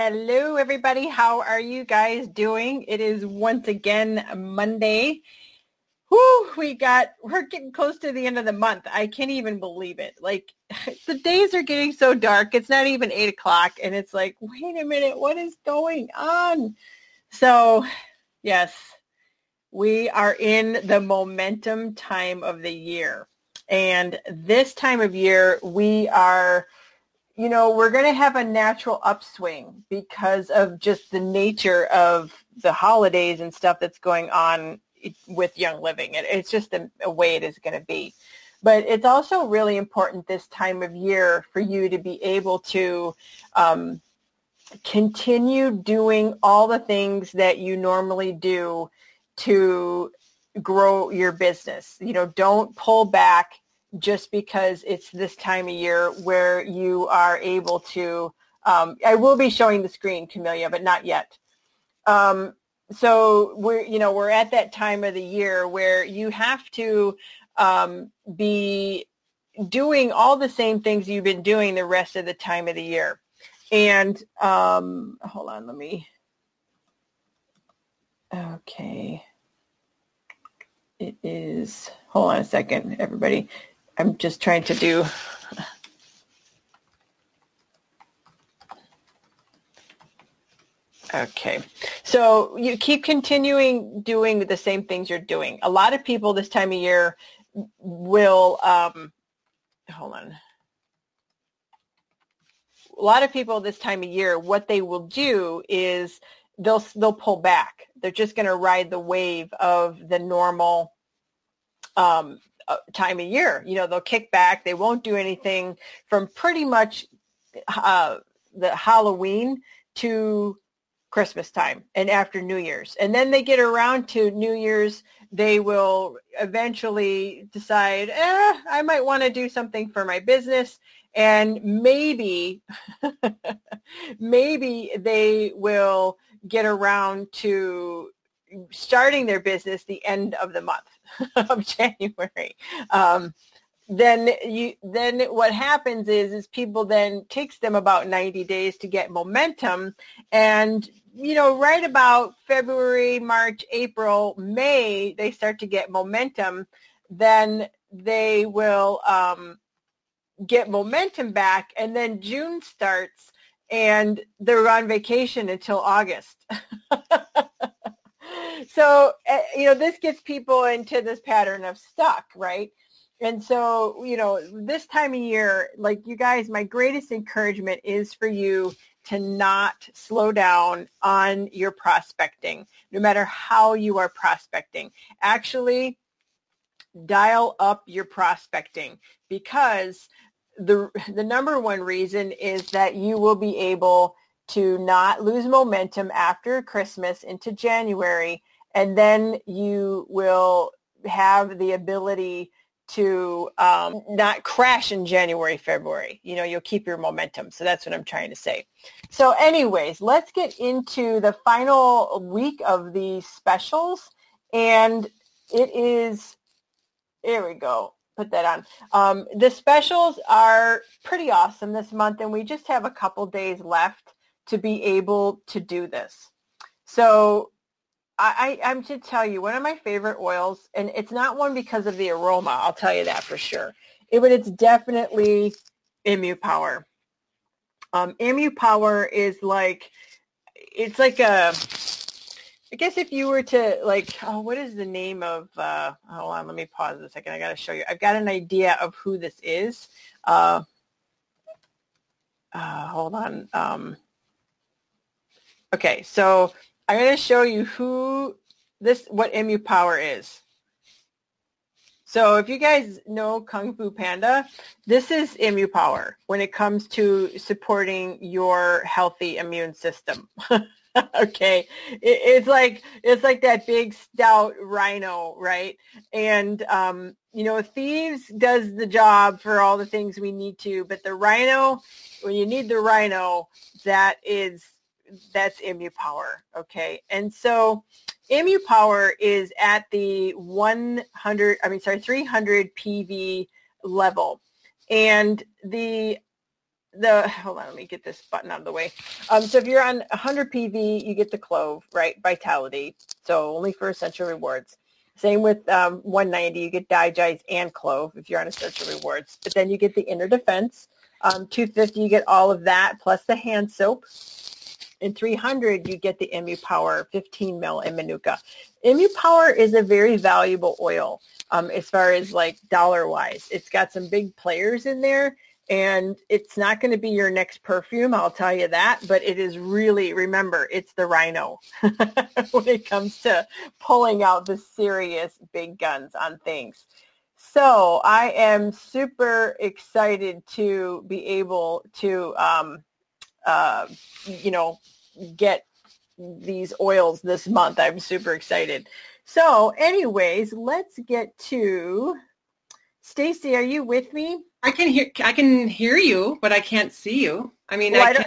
Hello, everybody. How are you guys doing? It is once again Monday. Whoo, we got, we're getting close to the end of the month. I can't even believe it. Like, the days are getting so dark. It's not even 8 o'clock. And it's like, wait a minute, what is going on? So, yes, we are in the momentum time of the year. And this time of year, we are you know, we're going to have a natural upswing because of just the nature of the holidays and stuff that's going on with Young Living. It, it's just a way it is going to be. But it's also really important this time of year for you to be able to um, continue doing all the things that you normally do to grow your business. You know, don't pull back just because it's this time of year where you are able to, um, I will be showing the screen, Camelia, but not yet. Um, so we're, you know, we're at that time of the year where you have to um, be doing all the same things you've been doing the rest of the time of the year. And um, hold on, let me. Okay. It is, hold on a second, everybody. I'm just trying to do Okay. So you keep continuing doing the same things you're doing. A lot of people this time of year will, um, hold on. A lot of people this time of year, what they will do is they'll, they'll pull back. They're just going to ride the wave of the normal um, time of year. You know, they'll kick back. They won't do anything from pretty much uh, the Halloween to Christmas time and after New Year's. And then they get around to New Year's, they will eventually decide, eh, I might want to do something for my business. And maybe, maybe they will get around to starting their business the end of the month of January. Um, then you then what happens is is people then takes them about 90 days to get momentum and you know right about February, March, April, May they start to get momentum then they will um, get momentum back and then June starts and they're on vacation until August. so uh, you know this gets people into this pattern of stuck right? And so you know this time of year like you guys my greatest encouragement is for you to not slow down on your prospecting no matter how you are prospecting. Actually dial up your prospecting because the the number one reason is that you will be able to not lose momentum after Christmas into January, and then you will have the ability to um, not crash in January, February. You know, you'll keep your momentum. So that's what I'm trying to say. So anyways, let's get into the final week of the specials. And it is, here we go. Put that on. Um, the specials are pretty awesome this month, and we just have a couple days left to be able to do this. So I, I, am to tell you, one of my favorite oils, and it's not one because of the aroma, I'll tell you that for sure. It, but it's definitely ImmuPower. Um, Power is like, it's like a, I guess if you were to like, oh, what is the name of, uh, hold on, let me pause a second. I got to show you. I've got an idea of who this is. Uh, uh, hold on. Um, Okay, so I'm going to show you who this, what ImmuPower is. So if you guys know Kung Fu Panda, this is ImmuPower when it comes to supporting your healthy immune system. okay, it, it's like it's like that big stout rhino, right? And um, you know, thieves does the job for all the things we need to, but the rhino, when you need the rhino, that is that's ImmuPower. Okay. And so ImmuPower is at the 100, I mean, sorry, 300 PV level. And the the hold on, let me get this button out of the way. Um, so if you're on 100 PV, you get the Clove, right? Vitality. So only for Essential Rewards. Same with um, 190, you get DiGize and Clove if you're on Essential Rewards. But then you get the Inner Defense. Um, 250, you get all of that plus the hand soap. In 300, you get the ImmuPower 15 mil in Manuka. ImmuPower is a very valuable oil um, as far as like dollar wise. It's got some big players in there and it's not going to be your next perfume, I'll tell you that, but it is really, remember, it's the rhino when it comes to pulling out the serious big guns on things. So I am super excited to be able to, um, uh, you know, get these oils this month. I'm super excited. So anyways, let's get to Stacy, are you with me? I can hear I can hear you, but I can't see you. I mean, well, I, I, don't,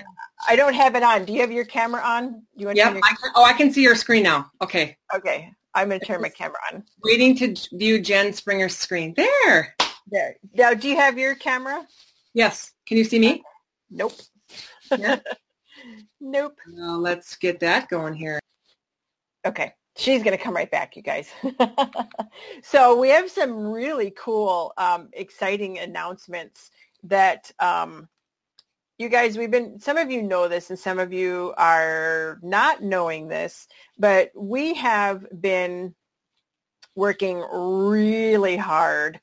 I don't have it on. Do you have your camera on? Do you want yep, to I can, oh, I can see your screen now. Okay. Okay. I'm going to turn my camera on. Waiting to view Jen Springer's screen. There. There. Now, do you have your camera? Yes. Can you see me? Nope. Yeah. nope. Well, let's get that going here. Okay. She's going to come right back, you guys. so we have some really cool, um, exciting announcements that um, you guys, we've been, some of you know this and some of you are not knowing this, but we have been working really hard.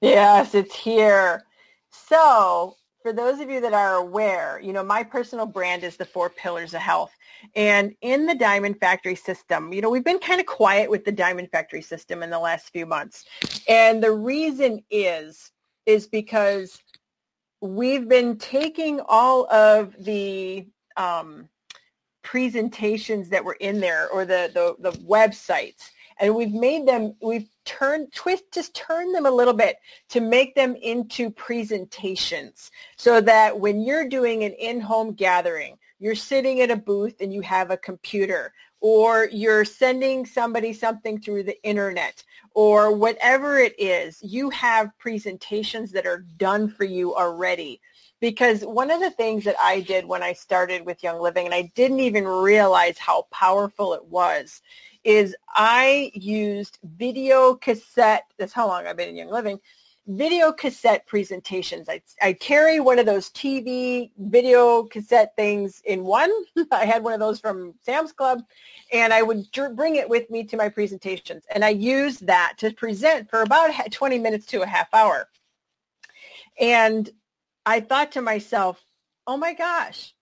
Yes, it's here. So for those of you that are aware, you know, my personal brand is the four pillars of health. And in the Diamond Factory system, you know, we've been kind of quiet with the Diamond Factory system in the last few months. And the reason is, is because we've been taking all of the um, presentations that were in there or the, the, the websites and we've made them, we've turned, twist, just turn them a little bit to make them into presentations so that when you're doing an in-home gathering, you're sitting at a booth and you have a computer or you're sending somebody something through the internet or whatever it is, you have presentations that are done for you already. Because one of the things that I did when I started with Young Living, and I didn't even realize how powerful it was, is I used video cassette. That's how long I've been in Young Living. Video cassette presentations. I, I carry one of those TV video cassette things in one. I had one of those from Sam's Club, and I would bring it with me to my presentations. And I used that to present for about 20 minutes to a half hour. And I thought to myself, oh my gosh,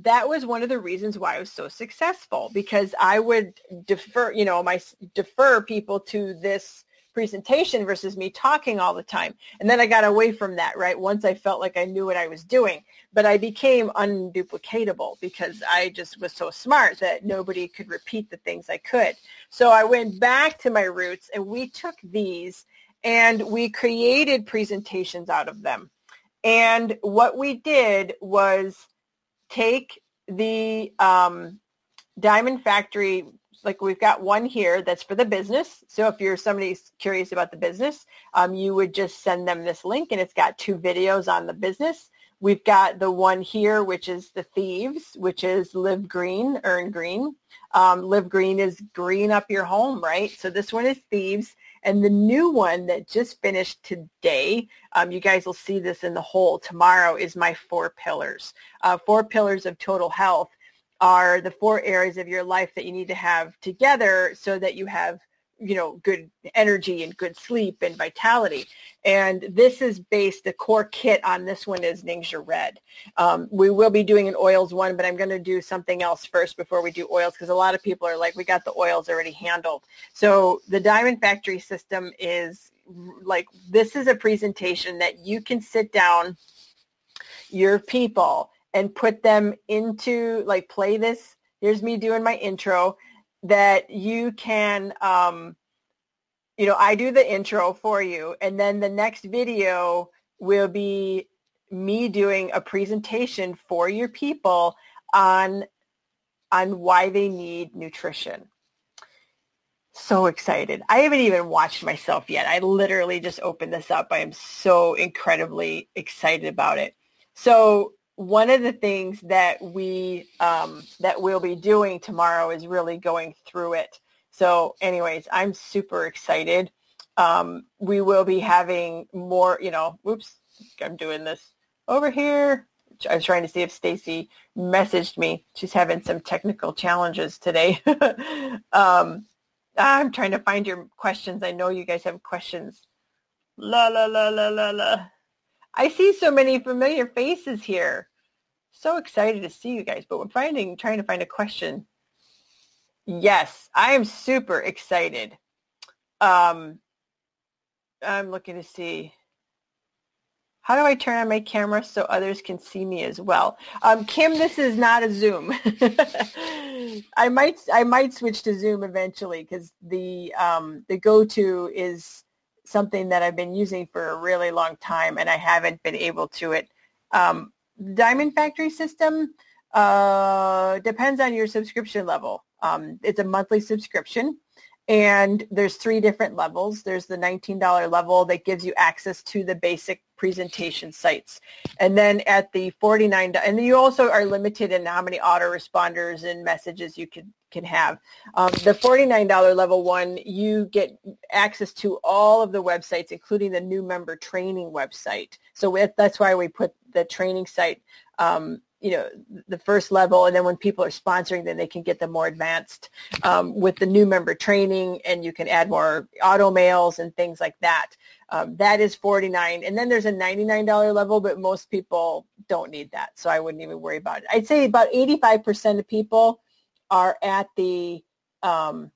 that was one of the reasons why I was so successful because I would defer, you know, my defer people to this presentation versus me talking all the time. And then I got away from that, right? Once I felt like I knew what I was doing, but I became unduplicatable because I just was so smart that nobody could repeat the things I could. So I went back to my roots and we took these and we created presentations out of them. And what we did was take the um, Diamond Factory, like we've got one here that's for the business. So if you're somebody's curious about the business, um, you would just send them this link and it's got two videos on the business. We've got the one here, which is the thieves, which is live green, earn green. Um, live green is green up your home, right? So this one is thieves. And the new one that just finished today, um, you guys will see this in the whole tomorrow, is my four pillars. Uh, four pillars of total health are the four areas of your life that you need to have together so that you have you know, good energy and good sleep and vitality. And this is based, the core kit on this one is Ningxia Red. Um, we will be doing an oils one, but I'm going to do something else first before we do oils because a lot of people are like, we got the oils already handled. So the Diamond Factory system is like, this is a presentation that you can sit down your people and put them into, like play this. Here's me doing my intro that you can, um, you know, I do the intro for you, and then the next video will be me doing a presentation for your people on on why they need nutrition. So excited. I haven't even watched myself yet. I literally just opened this up. I am so incredibly excited about it. So one of the things that we um, that we'll be doing tomorrow is really going through it. So, anyways, I'm super excited. Um, we will be having more. You know, whoops, I'm doing this over here. I was trying to see if Stacy messaged me. She's having some technical challenges today. um, I'm trying to find your questions. I know you guys have questions. La la la la la la. I see so many familiar faces here. So excited to see you guys, but we're finding trying to find a question. Yes, I am super excited. Um, I'm looking to see. How do I turn on my camera so others can see me as well? Um, Kim, this is not a Zoom. I might I might switch to Zoom eventually because the um, the go-to is something that I've been using for a really long time and I haven't been able to it. Um, Diamond Factory system uh, depends on your subscription level. Um, it's a monthly subscription and there's three different levels. There's the $19 level that gives you access to the basic presentation sites. And then at the $49, and you also are limited in how many autoresponders and messages you can can have. Um, the $49 level one, you get access to all of the websites, including the new member training website. So with, that's why we put the training site um, you know the first level and then when people are sponsoring then they can get the more advanced um, with the new member training and you can add more auto mails and things like that. Um, that is 49 and then there's a $99 level but most people don't need that so i wouldn't even worry about it. I'd say about 85% of people are at the um,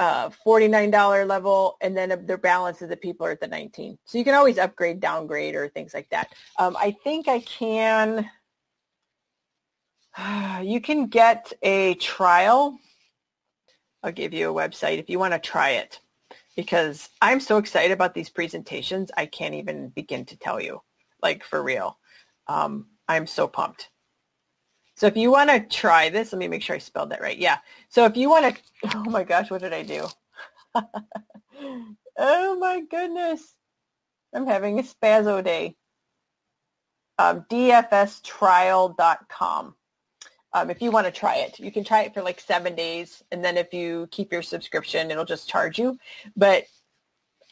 uh, $49 level and then their balance of the people are at the 19 so you can always upgrade downgrade or things like that. Um, i think i can you can get a trial. I'll give you a website if you want to try it because I'm so excited about these presentations. I can't even begin to tell you, like for real. Um, I'm so pumped. So if you want to try this, let me make sure I spelled that right. Yeah. So if you want to, oh my gosh, what did I do? oh my goodness. I'm having a spazzo day. Um, dfstrial.com um, if you want to try it. You can try it for like seven days, and then if you keep your subscription, it'll just charge you. But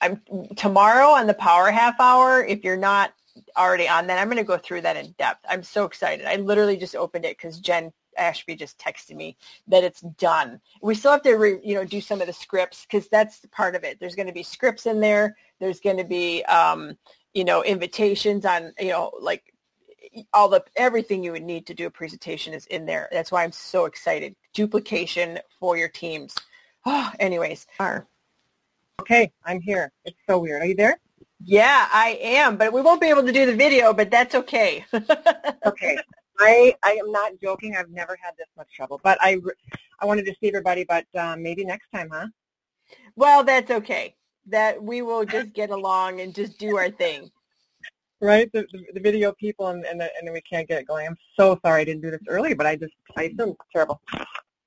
I'm tomorrow on the Power Half Hour. If you're not already on that, I'm going to go through that in depth. I'm so excited. I literally just opened it because Jen Ashby just texted me that it's done. We still have to, re, you know, do some of the scripts because that's part of it. There's going to be scripts in there. There's going to be, um, you know, invitations on, you know, like all the everything you would need to do a presentation is in there. That's why I'm so excited. Duplication for your teams. Oh, anyways, okay, I'm here. It's so weird. Are you there? Yeah, I am, but we won't be able to do the video, but that's okay. okay. I I am not joking. I've never had this much trouble, but I I wanted to see everybody, but um, maybe next time, huh? Well, that's okay. That we will just get along and just do our thing right? The, the, the, video people and and, the, and we can't get it going. I'm so sorry I didn't do this early, but I just I it's terrible.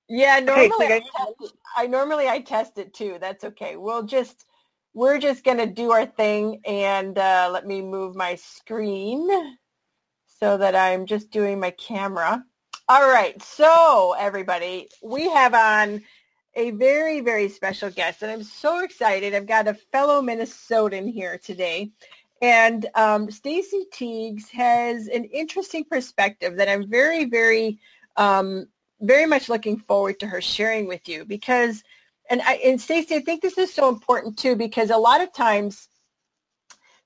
Yeah, normally okay, so I, test, I normally I test it too. That's okay. We'll just we're just gonna do our thing and uh, let me move my screen so that I'm just doing my camera. All right, so everybody, we have on a very, very special guest, and I'm so excited. I've got a fellow Minnesotan here today. And um, Stacy Teagues has an interesting perspective that I'm very, very, um, very much looking forward to her sharing with you because, and, I, and Stacy, I think this is so important too because a lot of times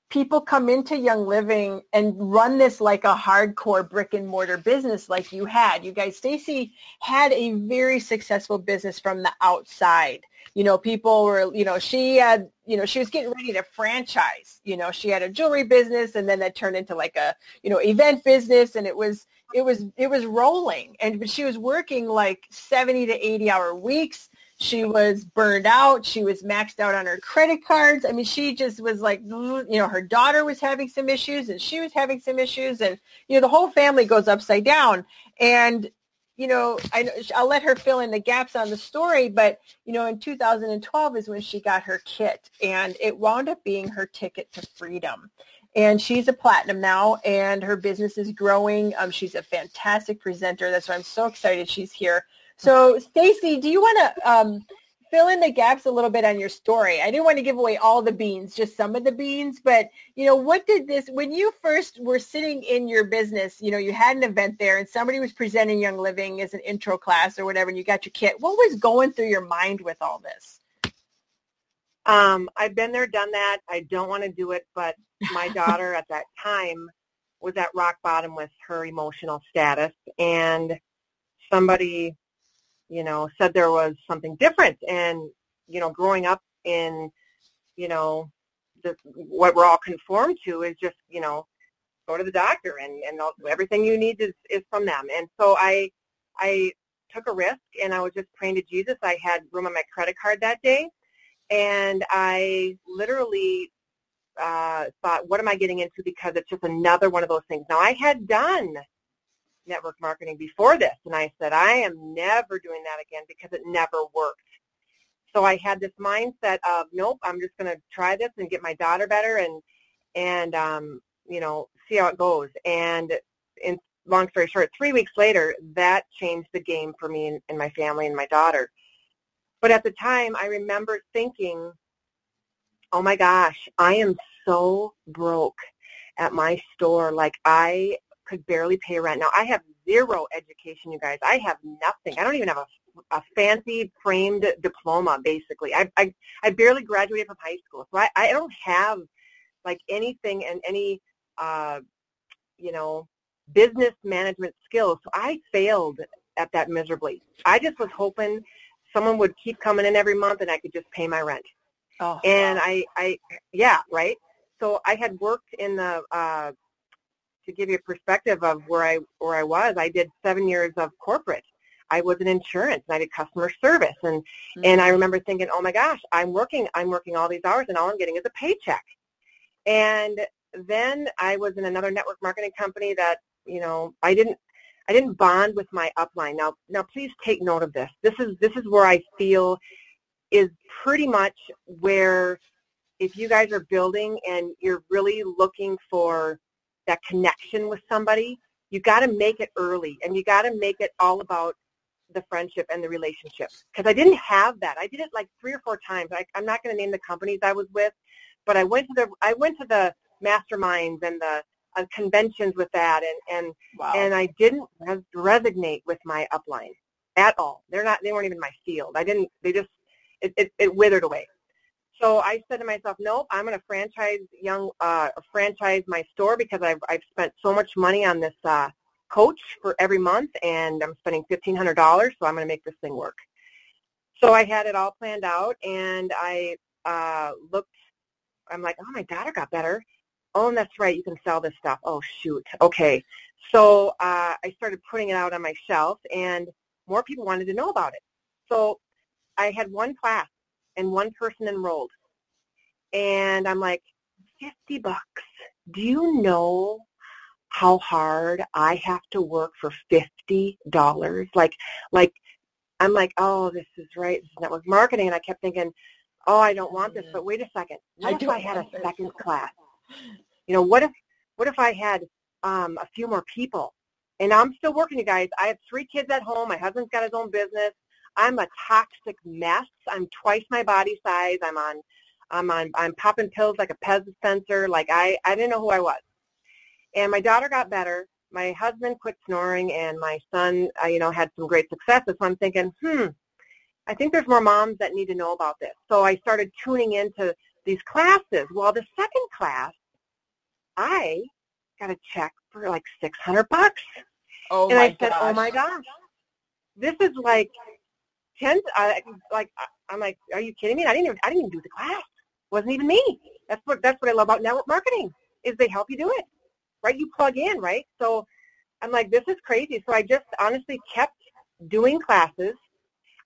people come into Young Living and run this like a hardcore brick and mortar business like you had. You guys, Stacy had a very successful business from the outside you know, people were, you know, she had, you know, she was getting ready to franchise. You know, she had a jewelry business and then that turned into like a, you know, event business and it was, it was, it was rolling. And but she was working like 70 to 80 hour weeks. She was burned out. She was maxed out on her credit cards. I mean, she just was like, you know, her daughter was having some issues and she was having some issues and, you know, the whole family goes upside down. And you know, I, I'll let her fill in the gaps on the story, but, you know, in 2012 is when she got her kit and it wound up being her ticket to freedom. and she's a platinum now, and her business is growing. Um, she's a fantastic presenter. That's why I'm so excited she's here. So, Stacy, do you want to um, fill in the gaps a little bit on your story? I didn't want to give away all the beans, just some of the beans, but you know, what did this when you first were sitting in your business? You know, you had an event there, and somebody was presenting Young Living as an intro class or whatever, and you got your kit. What was going through your mind with all this? Um, I've been there, done that. I don't want to do it, but my daughter at that time was at rock bottom with her emotional status, and somebody, you know, said there was something different. And you know, growing up in, you know, the, what we're all conformed to is just, you know, go to the doctor, and and everything you need is is from them. And so I, I took a risk, and I was just praying to Jesus. I had room on my credit card that day and I literally uh, thought, what am I getting into? Because it's just another one of those things. Now, I had done network marketing before this, and I said, I am never doing that again because it never worked. So I had this mindset of, nope, I'm just going to try this and get my daughter better and, and um, you know, see how it goes. And in long story short, three weeks later, that changed the game for me and, and my family and my daughter. But at the time, I remember thinking, oh my gosh, I am so broke at my store. Like I could barely pay rent. Now I have zero education, you guys. I have nothing. I don't even have a, a fancy framed diploma, basically. I, I, I barely graduated from high school. So I, I don't have like anything and any, uh, you know, business management skills. So I failed at that miserably. I just was hoping someone would keep coming in every month and I could just pay my rent. Oh, and wow. I, I, yeah, right. So I had worked in the, uh, to give you a perspective of where I, where I was, I did seven years of corporate. I was in insurance and I did customer service. And, mm-hmm. and I remember thinking, oh my gosh, I'm working, I'm working all these hours and all I'm getting is a paycheck. And then I was in another network marketing company that, you know, I didn't, I didn't bond with my upline. Now, now please take note of this. This is this is where I feel is pretty much where if you guys are building and you're really looking for that connection with somebody, you got to make it early and you got to make it all about the friendship and the relationship. Because I didn't have that. I did it like three or four times. I, I'm not going to name the companies I was with, but I went to the I went to the masterminds and the uh, conventions with that, and and wow. and I didn't res- resonate with my upline at all. They're not. They weren't even my field. I didn't. They just it, it, it withered away. So I said to myself, nope, I'm going to franchise young uh, franchise my store because I've I've spent so much money on this uh, coach for every month, and I'm spending fifteen hundred dollars. So I'm going to make this thing work. So I had it all planned out, and I uh, looked. I'm like, oh, my daughter got better oh, and that's right, you can sell this stuff. Oh, shoot. Okay. So uh, I started putting it out on my shelf, and more people wanted to know about it. So I had one class, and one person enrolled. And I'm like, 50 bucks. Do you know how hard I have to work for $50? Like, like, I'm like, oh, this is right. This is network marketing. And I kept thinking, oh, I don't want this. But wait a second. What I if I had a second class? You know, what if what if I had um, a few more people? And I'm still working, you guys. I have three kids at home. My husband's got his own business. I'm a toxic mess. I'm twice my body size. I'm on, I'm on, I'm popping pills like a Pez dispenser. Like I, I didn't know who I was. And my daughter got better. My husband quit snoring, and my son, uh, you know, had some great successes. So I'm thinking, hmm, I think there's more moms that need to know about this. So I started tuning into these classes. Well, the second class I got a check for like 600 bucks. Oh and I said, gosh. oh my gosh, this is like 10, I, like, I'm like, are you kidding me? I didn't even, I didn't even do the class. It wasn't even me. That's what, that's what I love about network marketing is they help you do it, right? You plug in, right? So I'm like, this is crazy. So I just honestly kept doing classes.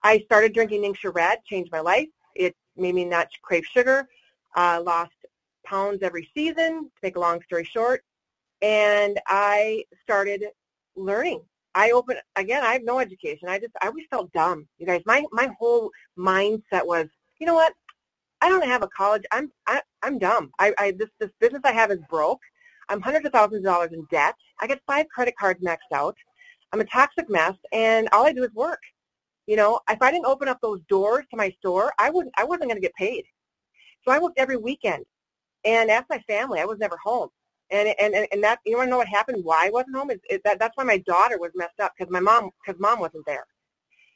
I started drinking Ningxia Red, changed my life. It made me not crave sugar. Uh, lost pounds every season, to make a long story short. And I started learning. I open again, I have no education. I just, I always felt dumb. You guys, my, my whole mindset was, you know what? I don't have a college. I'm I, I'm dumb. I, I this this business I have is broke. I'm hundreds of thousands of dollars in debt. I get five credit cards maxed out. I'm a toxic mess, and all I do is work. You know, if I didn't open up those doors to my store, I wouldn't. I wasn't going to get paid. So I worked every weekend, and asked my family. I was never home. And and and that you want to know what happened? Why I wasn't home? Is, is that that's why my daughter was messed up because my mom because mom wasn't there.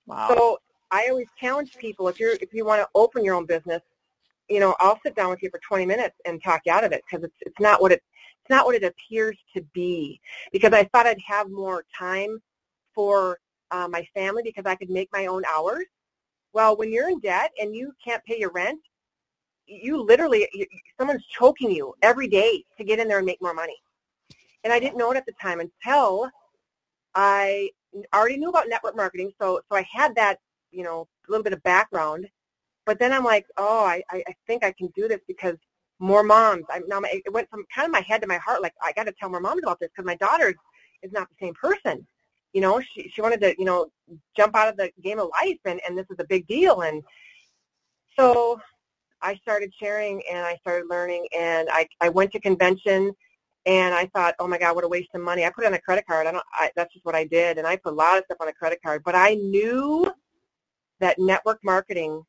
Wow. So I always challenge people if you're if you want to open your own business, you know, I'll sit down with you for 20 minutes and talk you out of it because it's it's not what it it's not what it appears to be. Because I thought I'd have more time for uh, my family because I could make my own hours. Well, when you're in debt and you can't pay your rent, you literally you, someone's choking you every day to get in there and make more money. And I didn't know it at the time until I already knew about network marketing, so so I had that you know a little bit of background. But then I'm like, oh, I I think I can do this because more moms. I now it went from kind of my head to my heart. Like I got to tell more moms about this because my daughter is not the same person. You know, she she wanted to you know jump out of the game of life, and and this is a big deal. And so I started sharing, and I started learning, and I I went to convention and I thought, oh my God, what a waste of money. I put it on a credit card. I don't. I, that's just what I did, and I put a lot of stuff on a credit card. But I knew that network marketing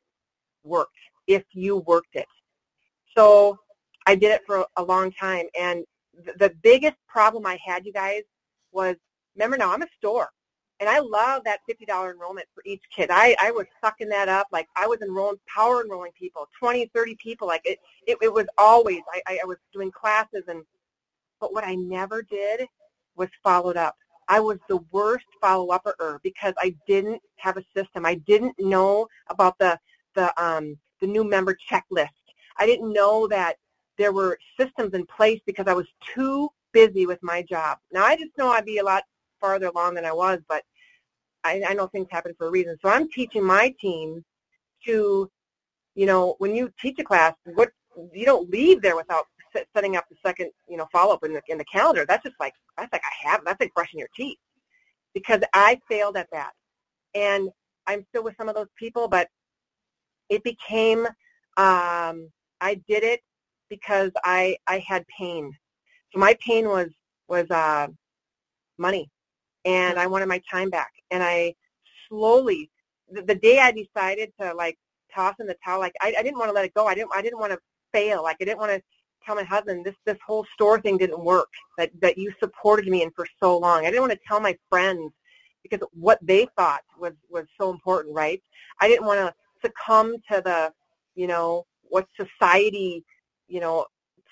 worked if you worked it. So I did it for a long time, and th- the biggest problem I had, you guys, was remember now I'm a store, and I love that fifty dollar enrollment for each kid. I I was sucking that up like I was enrolling, power enrolling people, twenty, thirty people. Like it, it, it was always. I, I was doing classes and but what I never did was followed up. I was the worst follow-upper because I didn't have a system. I didn't know about the the um, the new member checklist. I didn't know that there were systems in place because I was too busy with my job. Now I just know I'd be a lot farther along than I was, but I, I know things happen for a reason. So I'm teaching my team to, you know, when you teach a class, what you don't leave there without setting up the second, you know, follow-up in the, in the calendar, that's just like, that's like I have, that's like brushing your teeth because I failed at that. And I'm still with some of those people, but it became, um, I did it because I, I had pain. So my pain was, was, uh, money and I wanted my time back. And I slowly, the, the day I decided to like toss in the towel, like I, I didn't want to let it go. I didn't, I didn't want to fail. Like I didn't want to tell my husband this this whole store thing didn't work that that you supported me in for so long i didn't want to tell my friends because what they thought was was so important right i didn't want to succumb to the you know what society you know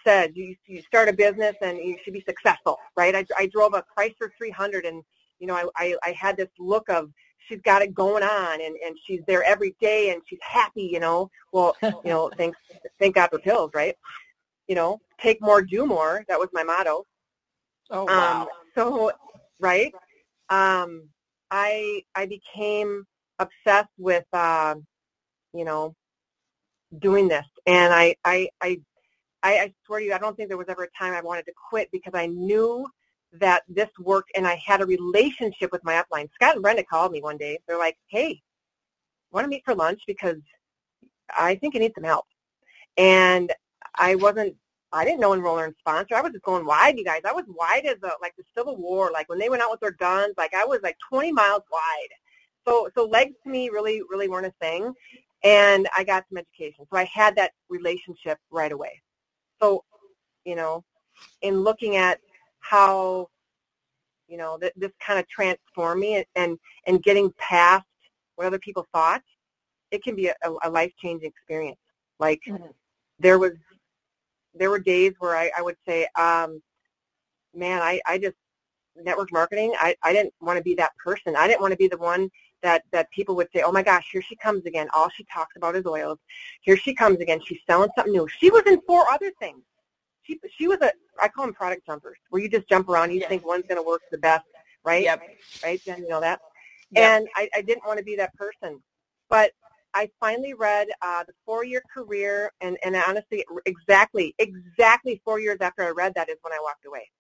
said you you start a business and you should be successful right i i drove a chrysler 300 and you know i i, I had this look of she's got it going on and and she's there every day and she's happy you know well you know thanks thank god for pills right you know, take more, do more. That was my motto. Oh wow! Um, so, right, um, I I became obsessed with, uh, you know, doing this, and I I I I swear to you, I don't think there was ever a time I wanted to quit because I knew that this worked, and I had a relationship with my upline. Scott and Brenda called me one day. They're like, "Hey, want to meet for lunch because I think you need some help." And I wasn't I didn't know enroller and sponsor. I was just going wide, you guys. I was wide as a like the Civil War. Like when they went out with their guns, like I was like 20 miles wide. So so legs to me really really weren't a thing, and I got some education. So I had that relationship right away. So you know, in looking at how you know th- this kind of transformed me and, and and getting past what other people thought, it can be a, a life changing experience. Like mm-hmm. there was there were days where I, I would say, um, man, I, I just network marketing. I, I didn't want to be that person. I didn't want to be the one that, that people would say, oh my gosh, here she comes again. All she talks about is oils. Here she comes again. She's selling something new. She was in four other things. She, she was a, I call them product jumpers, where you just jump around. You yes. think one's going to work the best, right? Yep. Right, Jen, you know that? Yep. And I, I didn't want to be that person. But I finally read uh, the four-year career, and, and honestly, exactly, exactly four years after I read that is when I walked away.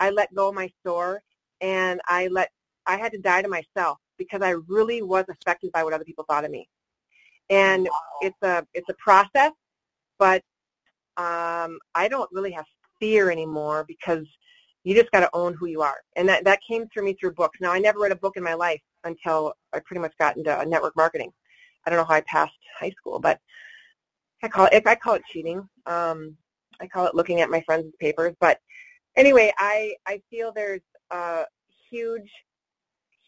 I let go of my store, and I let I had to die to myself because I really was affected by what other people thought of me. And wow. it's a it's a process. but um, I don't really have fear anymore because you just got to own who you are. And that, that came through me through books. Now, I never read a book in my life until I pretty much got into network marketing. I don't know how I passed high school, but I call it, I call it cheating. Um, I call it looking at my friends' papers. But anyway, I, I feel there's a huge,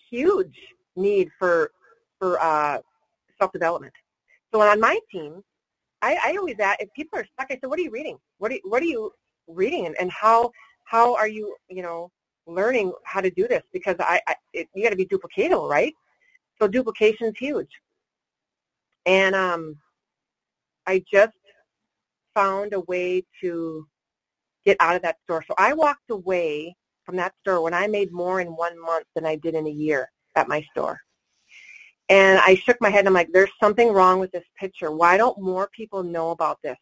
huge need for, for uh, self-development. So on my team, I, I always ask, if people are stuck, I said, what are you reading? What are, what are you reading? And, and how how are you you know learning how to do this? Because I, I it, you got to be duplicatable right? So duplication is huge. And um I just found a way to get out of that store. So I walked away from that store when I made more in one month than I did in a year at my store and I shook my head and I'm like, there's something wrong with this picture. Why don't more people know about this?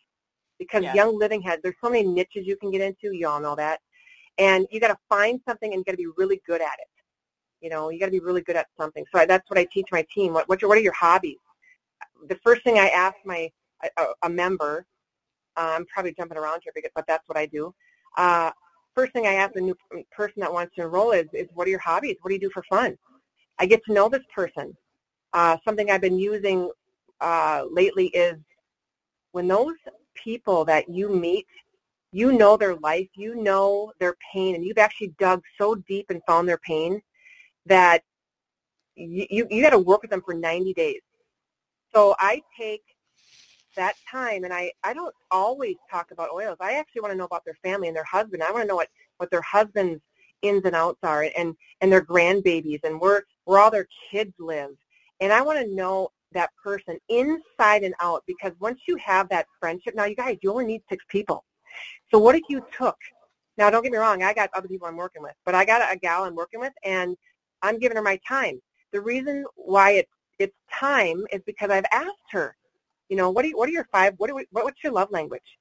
because yeah. Young Living has, there's so many niches you can get into. You all know that. And you got to find something and you got to be really good at it. You know, you got to be really good at something. So I, that's what I teach my team. What, what, what are your hobbies? The first thing I ask my a, a member, uh, I'm probably jumping around here, but that's what I do. Uh, first thing I ask a new person that wants to enroll is, is what are your hobbies? What do you do for fun? I get to know this person. Uh, something I've been using uh, lately is when those people that you meet, you know their life, you know their pain, and you've actually dug so deep and found their pain that you, you, you got to work with them for 90 days. So I take that time, and I, I don't always talk about oils. I actually want to know about their family and their husband. I want to know what, what their husband's ins and outs are and, and their grandbabies and where, where all their kids live. And I want to know that person inside and out because once you have that friendship, now you guys, you only need six people. So what if you took, now don't get me wrong, I got other people I'm working with, but I got a, gal I'm working with and I'm giving her my time. The reason why it's, it's time is because I've asked her, you know, what, are you, what are your five, what, are we, what what's your love language?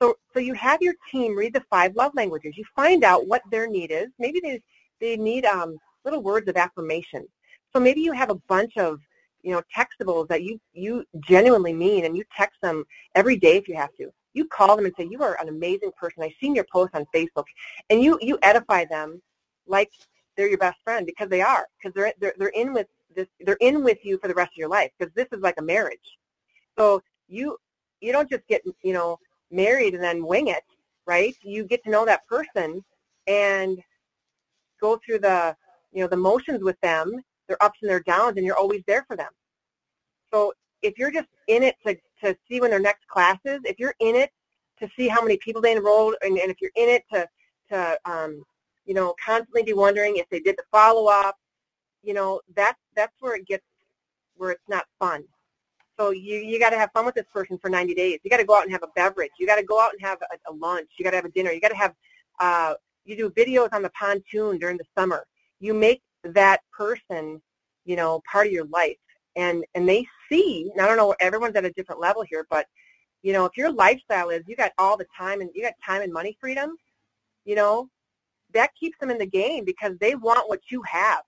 So, so you have your team read the five love languages. You find out what their need is. Maybe they, they need um, little words of affirmation. So maybe you have a bunch of you know, textables that you, you genuinely mean and you text them every day if you have to. You call them and say, you are an amazing person. I've seen your post on Facebook. And you, you edify them like they're your best friend because they are, because they're, they're, they're in with this, they're in with you for the rest of your life because this is like a marriage. So you, you don't just get, you know, married and then wing it, right? You get to know that person and go through the, you know, the motions with them their ups and their downs, and you're always there for them. So if you're just in it to, to see when their next class is, if you're in it to see how many people they enrolled, and, and if you're in it to, to um, you know, constantly be wondering if they did the follow-up, you know, that's, that's where it gets, where it's not fun. So you, you got to have fun with this person for 90 days. You got to go out and have a beverage. You got to go out and have a, a lunch. You got to have a dinner. You got to have, uh, you do videos on the pontoon during the summer. You make that person, you know, part of your life. And and they see, and I don't know, everyone's at a different level here, but you know, if your lifestyle is you got all the time and you got time and money freedom, you know, that keeps them in the game because they want what you have.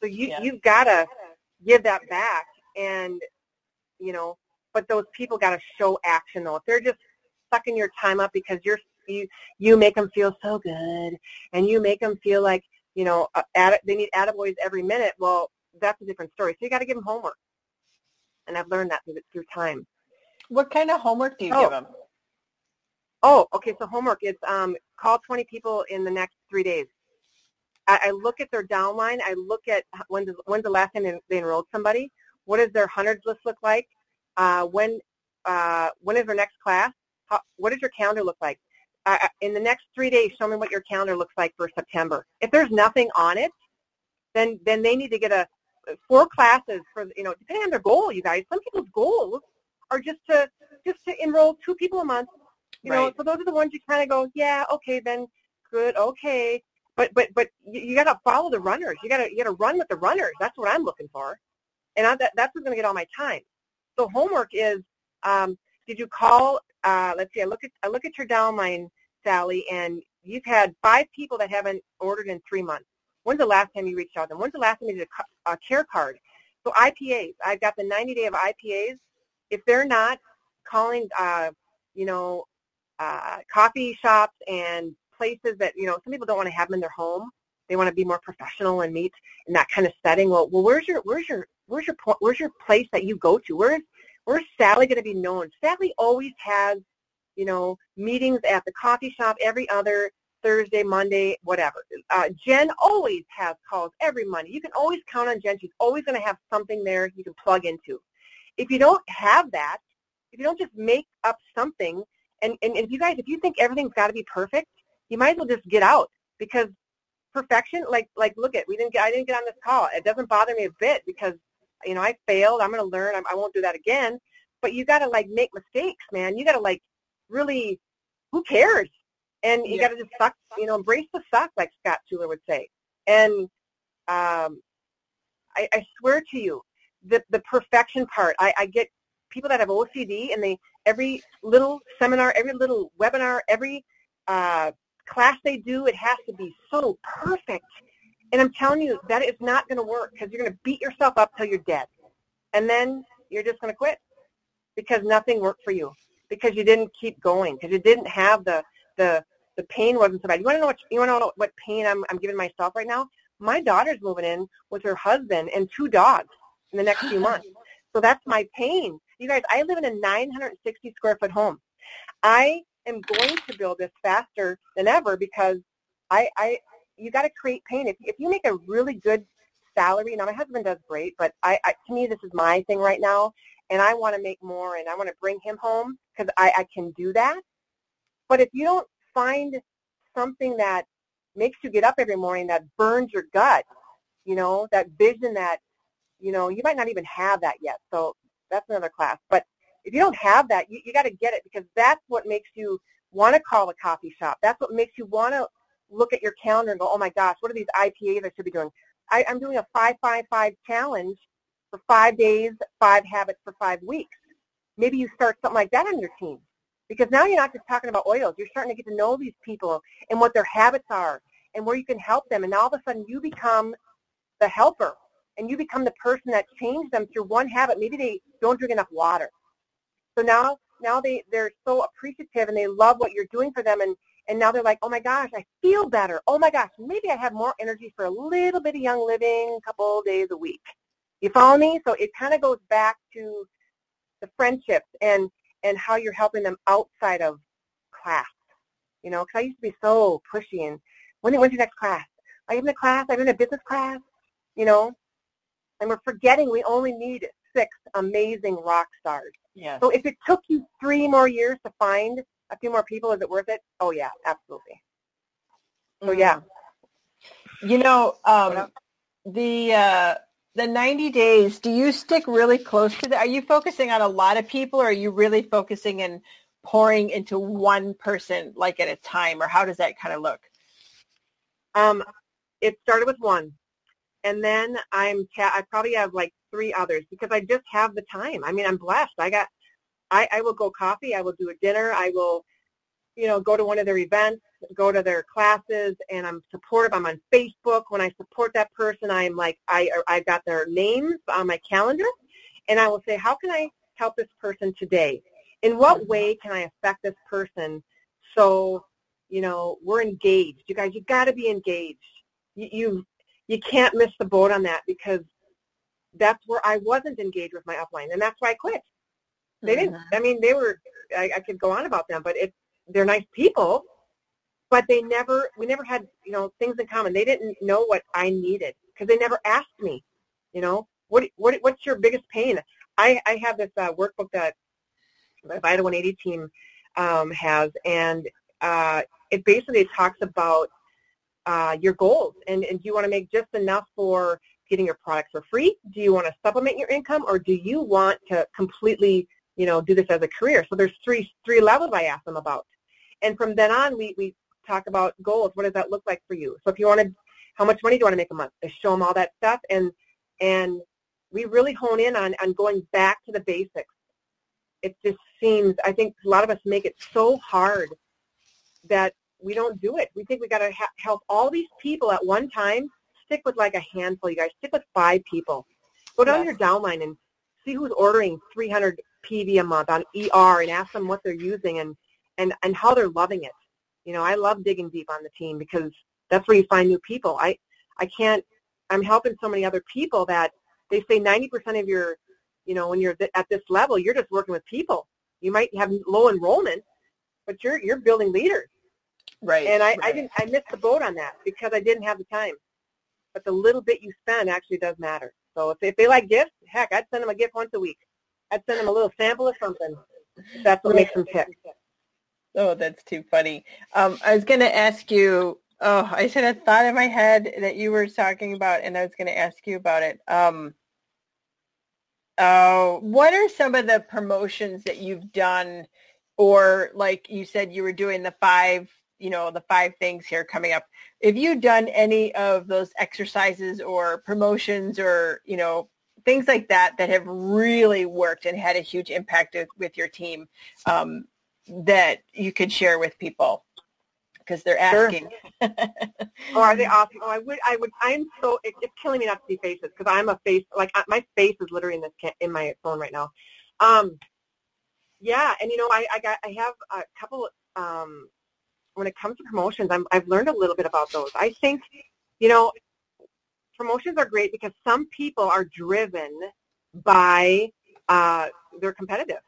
So you yeah. you've got to give that back, and you know, but those people got to show action though. If they're just sucking your time up because you're you you make them feel so good, and you make them feel like you know, uh, they need attaboys every minute. Well, that's a different story. So you got to give them homework. And I've learned that through, through time. What kind of homework do you oh. give them? Oh, okay. So homework is um, call 20 people in the next three days. I, I look at their downline. I look at when's, when's the last time they enrolled somebody. What does their hundreds list look like? Uh, when uh, when is their next class? How, what does your calendar look like? Uh, in the next three days, show me what your calendar looks like for September. If there's nothing on it, then then they need to get a four classes for you know depending on their goal. You guys, some people's goals are just to just to enroll two people a month. You right. know, so those are the ones you kind of go, yeah, okay, then good, okay. But but but you, you got to follow the runners. You got to you got to run with the runners. That's what I'm looking for, and I, that, that's what's going to get all my time. So homework is um, did you call? Uh, let's see. I look at I look at your downline, Sally, and you've had five people that haven't ordered in three months. When's the last time you reached out to them? When's the last time you did a, a care card? So IPAs. I've got the 90 day of IPAs. If they're not calling uh, you know, uh, coffee shops and places that, you know, some people don't want to have them in their home. They want to be more professional and meet in that kind of setting. Well, well, where's your, where's your, where's your, where's your place that you go to? Where's, where's Sally going to be known? Sally always has, you know, meetings at the coffee shop every other Thursday, Monday, whatever. Uh, Jen always has calls every Monday. You can always count on Jen. She's always going to have something there you can plug into. If you don't have that, if you don't just make up something, and, and, if you guys, if you think everything's got to be perfect, you might as well just get out because perfection, like, like look at, we didn't get, I didn't get on this call. It doesn't bother me a bit because, you know, I failed. I'm going to learn. I'm, I won't do that again. But you got to like make mistakes, man. You got to like really, who cares? And you yeah. got to just suck, you know, embrace the suck, like Scott Schuler would say. And um, I, I swear to you, the the perfection part. I, I get people that have OCD, and they every little seminar, every little webinar, every uh, class they do, it has to be so perfect. And I'm telling you, that is not going to work because you're going to beat yourself up till you're dead, and then you're just going to quit because nothing worked for you because you didn't keep going because you didn't have the the the pain wasn't so bad. You want to know what you want to know what pain I'm I'm giving myself right now? My daughter's moving in with her husband and two dogs in the next few months. So that's my pain. You guys, I live in a 960 square foot home. I am going to build this faster than ever because I, I you got to create pain. If, if you make a really good salary, now my husband does great, but I, I to me this is my thing right now, and I want to make more, and I want to bring him home because I, I can do that. But if you don't find something that makes you get up every morning, that burns your gut, you know, that vision that you know, you might not even have that yet. So that's another class. But if you don't have that, you, you got to get it because that's what makes you want to call a coffee shop. That's what makes you want to look at your calendar and go, oh my gosh, what are these IPAs I should be doing? I, I'm doing a 555 challenge for five days, five habits for five weeks. Maybe you start something like that on your team because now you're not just talking about oils. You're starting to get to know these people and what their habits are and where you can help them. And all of a sudden you become the helper and you become the person that changed them through one habit. Maybe they don't drink enough water. So now, now they, they're so appreciative and they love what you're doing for them and, and now they're like, oh my gosh, I feel better. Oh my gosh, maybe I have more energy for a little bit of young living a couple days a week. You follow me? So it kind of goes back to the friendships and, and how you're helping them outside of class. You know, because I used to be so pushy and when, when's your next class? You in a class? I'm in a business class. You know, and we're forgetting we only need six amazing rock stars. Yes. So if it took you three more years to find a few more people, is it worth it? Oh yeah, absolutely. So mm. yeah. You know, um, the uh, the 90 days, do you stick really close to that? Are you focusing on a lot of people or are you really focusing and pouring into one person like at a time or how does that kind of look? Um, it started with one and then I'm ta- I probably have like three others because I just have the time. I mean, I'm blessed. I got I, I will go coffee. I will do a dinner. I will, you know, go to one of their events, go to their classes, and I'm supportive. I'm on Facebook. When I support that person, I'm like I er, I've got their names on my calendar, and I will say, how can I help this person today? In what way can I affect this person so you know we're engaged? You guys, you got to be engaged. You, you you can't miss the boat on that because that's where I wasn't engaged with my upline, and that's why I quit. They didn't. I mean, they were. I, I could go on about them, but they're nice people, but they never. We never had you know things in common. They didn't know what I needed because they never asked me. You know, what what what's your biggest pain? I I have this uh, workbook that the Vita 180 team um, has, and uh, it basically talks about uh, your goals and, and do you want to make just enough for getting your products for free? Do you want to supplement your income or do you want to completely, you know, do this as a career? So there's three three levels I ask them about. And from then on we, we talk about goals. What does that look like for you? So if you want to how much money do you want to make a month? I show them all that stuff and and we really hone in on, on going back to the basics. It just seems I think a lot of us make it so hard that we don't do it. We think we got to ha- help all these people at one time. Stick with like a handful, you guys. Stick with five people. Go down yes. your downline and see who's ordering 300 PV a month on ER and ask them what they're using and, and, and how they're loving it. You know, I love digging deep on the team because that's where you find new people. I, I can't, I'm helping so many other people that they say 90% of your, you know, when you're at this level, you're just working with people. You might have low enrollment, but you're, you're building leaders. Right. And I, right. I didn't, I missed the boat on that because I didn't have the time. But the little bit you spend actually does matter. So if, if they like gifts, heck, I'd send them a gift once a week. I'd send them a little sample of something. That's what makes them tick. Oh, that's too funny. Um, I was going to ask you. Oh, I should have thought in my head that you were talking about, and I was going to ask you about it. Um, uh, what are some of the promotions that you've done, or like you said, you were doing the five, you know, the five things here coming up. Have you done any of those exercises or promotions, or you know, things like that that have really worked and had a huge impact with, your team? Um, that you could share with people because they're asking. Sure. oh, are they awesome? Oh, I would, I would, I'm so, it, it's killing me not to see faces because I'm a face, like my face is literally in this, in my phone right now. Um, yeah, and you know, I, I got, I have a couple, um, when it comes to promotions, I'm, I've learned a little bit about those. I think, you know, promotions are great because some people are driven by, uh, they're competitive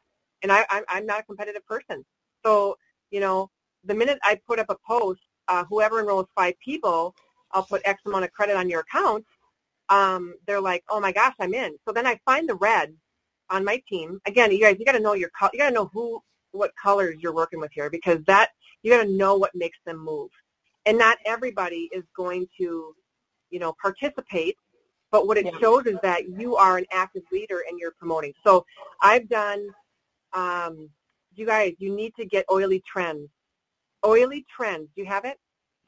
and I, I'm, I'm not a competitive person. So, you know, the minute I put up a post, uh, whoever enrolls five people, I'll put X amount of credit on your account. Um, they're like, oh my gosh, I'm in. So then I find the red on my team. Again, you guys, you got to know your, you got to know who, what colors you're working with here because that, you got to know what makes them move. And not everybody is going to, you know, participate. But what it yeah. shows is that you are an active leader and you're promoting. So I've done um, you guys, you need to get oily trends. Oily trends. Do you have it,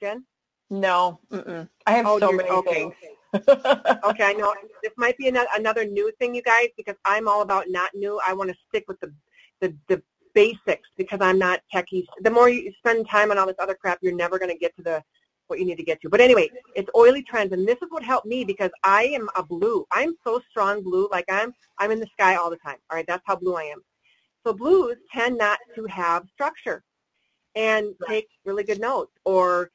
Jen? No. Mm-mm. I have oh, so many okay. things. okay, I know. This might be another, another new thing, you guys, because I'm all about not new. I want to stick with the, the, the basics because I'm not techie. The more you spend time on all this other crap, you're never going to get to the what you need to get to. But anyway, it's oily trends, and this is what helped me because I am a blue. I'm so strong blue, like I'm I'm in the sky all the time. All right, that's how blue I am. So blues tend not to have structure and take really good notes or,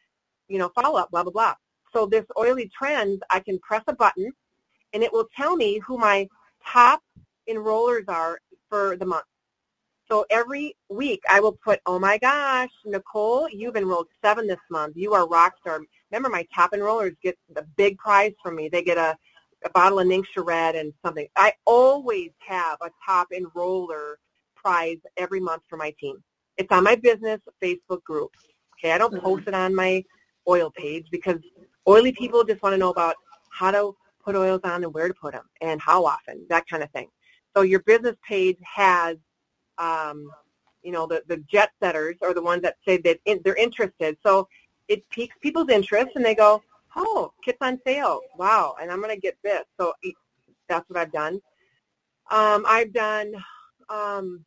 you know, follow up, blah, blah, blah. So this oily trends, I can press a button and it will tell me who my top enrollers are for the month. So every week I will put, oh my gosh, Nicole, you've enrolled seven this month. You are rock star. Remember my top enrollers get the big prize from me. They get a, a bottle of Ningxia Red and something. I always have a top enroller prize every month for my team. It's on my business Facebook group. Okay, I don't post it on my oil page because oily people just want to know about how to put oils on and where to put them and how often, that kind of thing. So your business page has, um, you know, the, the jet setters or the ones that say that in, they're interested. So it piques people's interest and they go, oh, kits on sale. Wow, and I'm going to get this. So that's what I've done. Um, I've done um,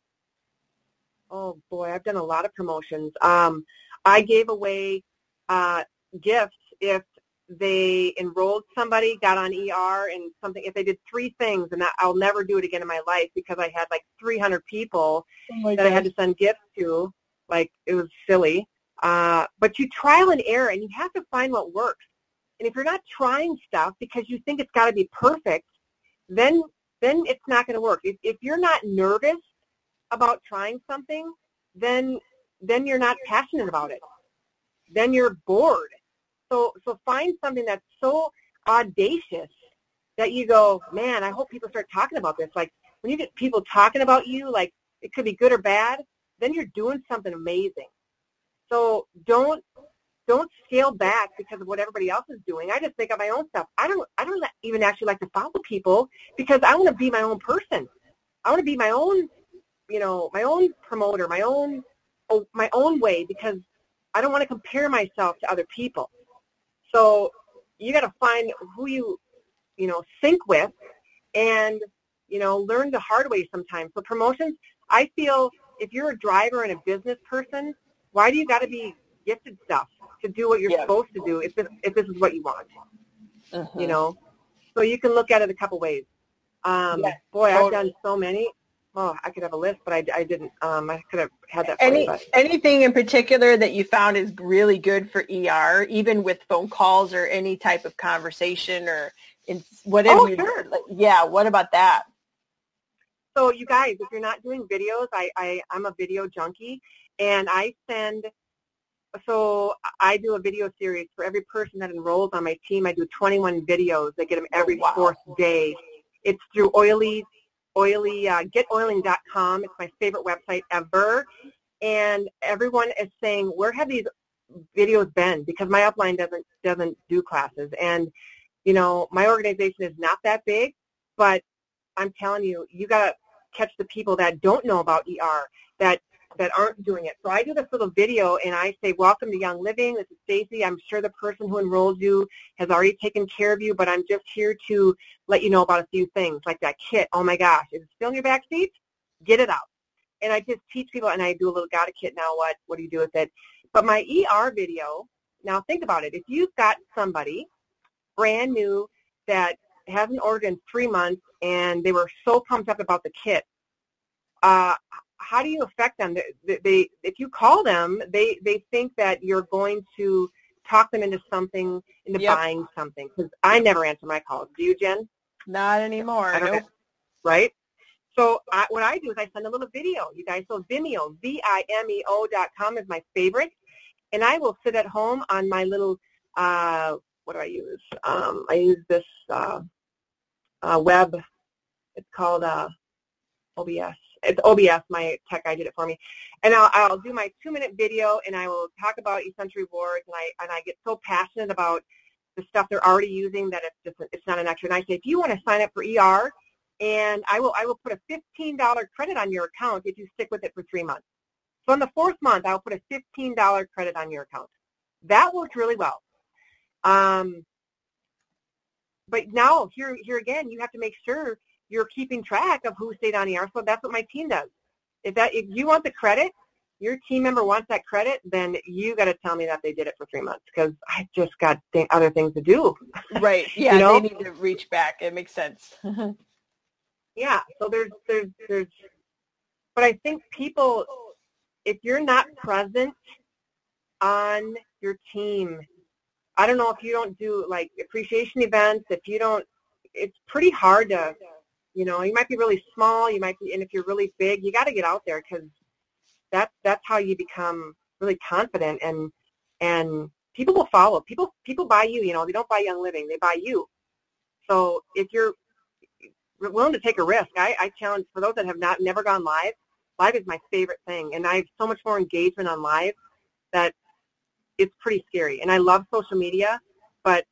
oh boy, I've done a lot of promotions. Um, I gave away uh, gifts if they enrolled somebody, got on ER, and something. If they did three things, and that, I'll never do it again in my life because I had like 300 people oh that. I had to send gifts to. Like it was silly. Uh, but you trial and error, and you have to find what works. And if you're not trying stuff because you think it's got to be perfect, then then it's not going to work. If, if you're not nervous about trying something, then then you're not passionate about it. Then you're bored. So so find something that's so audacious that you go, man, I hope people start talking about this. Like when you get people talking about you, like it could be good or bad, then you're doing something amazing. So don't don't scale back because of what everybody else is doing. I just think of my own stuff. I don't I don't even actually like to follow people because I want to be my own person. I want to be my own you know, my own promoter, my own oh, my own way because I don't want to compare myself to other people. So you got to find who you, you know, sync with and, you know, learn the hard way sometimes. So promotions, I feel if you're a driver and a business person, why do you got to be gifted stuff to do what you're yeah. supposed to do if this, if this is what you want? Uh-huh. You know, so you can look at it a couple ways. Um, yeah, boy. I've done so many. Oh, I could have a list, but I, I didn't. Um, I could have had that. Any you, anything in particular that you found is really good for ER, even with phone calls or any type of conversation or in whatever. Oh, sure. Yeah. What about that? So you guys, if you're not doing videos, I, I I'm a video junkie, and I send. So I do a video series for every person that enrolls on my team. I do 21 videos. I get them every oh, wow. fourth day. It's through Oily oily uh, getoiling.com. It's my favorite website ever. And everyone is saying, where have these videos been? Because my upline doesn't doesn't do classes. And you know, my organization is not that big, but I'm telling you, you got to catch the people that don't know about ER, that that aren't doing it. So I do this little video and I say, welcome to Young Living. This is Stacy. I'm sure the person who enrolled you has already taken care of you, but I'm just here to let you know about a few things like that kit. Oh my gosh, is it still in your back seat? Get it out. And I just teach people and I do a little got a kit now. What, what do you do with it? But my ER video, now think about it. If you've got somebody brand new that hasn't ordered in three months and they were so pumped up about the kit, uh, how do you affect them? They, they, if you call them, they, they think that you're going to talk them into something, into yep. buying something. Because I never answer my calls. Do you, Jen? Not anymore. Nope. right? So I, what I do is I send a little video, you guys. So Vimeo, V-I-M-E-O dot com is my favorite. And I will sit at home on my little, uh, what do I use? Um, I use this uh, uh, web. It's called uh, OBS it's OBS, my tech guy did it for me. And I'll, I'll do my two-minute video, and I will talk about Essential Rewards, and I, and I get so passionate about the stuff they're already using that it's just it's not an extra. And I say, if you want to sign up for ER, and I will I will put a $15 credit on your account if you stick with it for three months. So in the fourth month, I'll put a $15 credit on your account. That worked really well. Um, but now here here again, you have to make sure you're keeping track of who stayed on ER. So that's what my team does. If that if you want the credit, your team member wants that credit, then you got to tell me that they did it for three months because I just got th- other things to do. Right. Yeah. you know? They need to reach back. It makes sense. yeah. So there's there's there's, but I think people, if you're not present on your team, I don't know if you don't do like appreciation events, if you don't, it's pretty hard to you know, you might be really small, you might be, and if you're really big, you got to get out there because that's that's how you become really confident and and people will follow. People people buy you. You know, they don't buy Young Living, they buy you. So if you're willing to take a risk, I, I challenge for those that have not never gone live. Live is my favorite thing, and I have so much more engagement on live that it's pretty scary. And I love social media, but